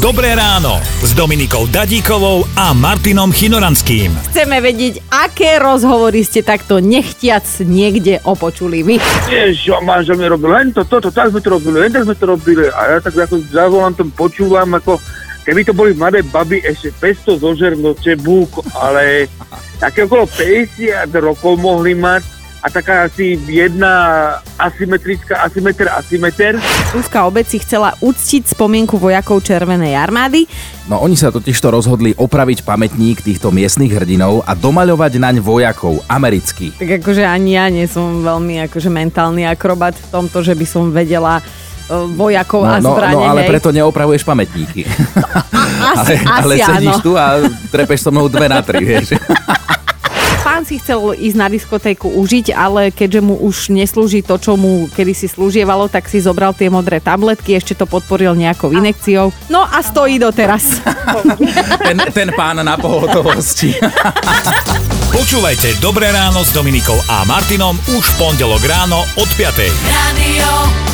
Dobré ráno s Dominikou Dadíkovou a Martinom Chinoranským. Chceme vedieť, aké rozhovory ste takto nechtiac niekde opočuli vy. Vieš, manžel mi robil len to, toto, tak sme to robili, len tak sme to robili. A ja tak ako zavolám tom počúvam, ako keby to boli mladé baby, ešte 500 zožernoče búk, ale také okolo 50 rokov mohli mať a taká asi jedna asymetrická, asymeter, asymeter. Ruská obec si chcela uctiť spomienku vojakov Červenej armády. No oni sa totižto rozhodli opraviť pamätník týchto miestnych hrdinov a domaľovať naň vojakov, americký. Tak akože ani ja nie som veľmi akože mentálny akrobat v tomto, že by som vedela e, vojakov no, a zbrane. No, no ale hej. preto neopravuješ pamätníky. Asi, ale, ale asi sedíš áno. tu a trepeš so mnou dve na tri, vieš. Pán si chcel ísť na diskotéku užiť, ale keďže mu už neslúži to, čo mu kedysi slúžievalo, tak si zobral tie modré tabletky, ešte to podporil nejakou inekciou. No a stojí doteraz. Ten, ten pán na pohotovosti. Počúvajte Dobré ráno s Dominikou a Martinom už v pondelok ráno od 5. Radio.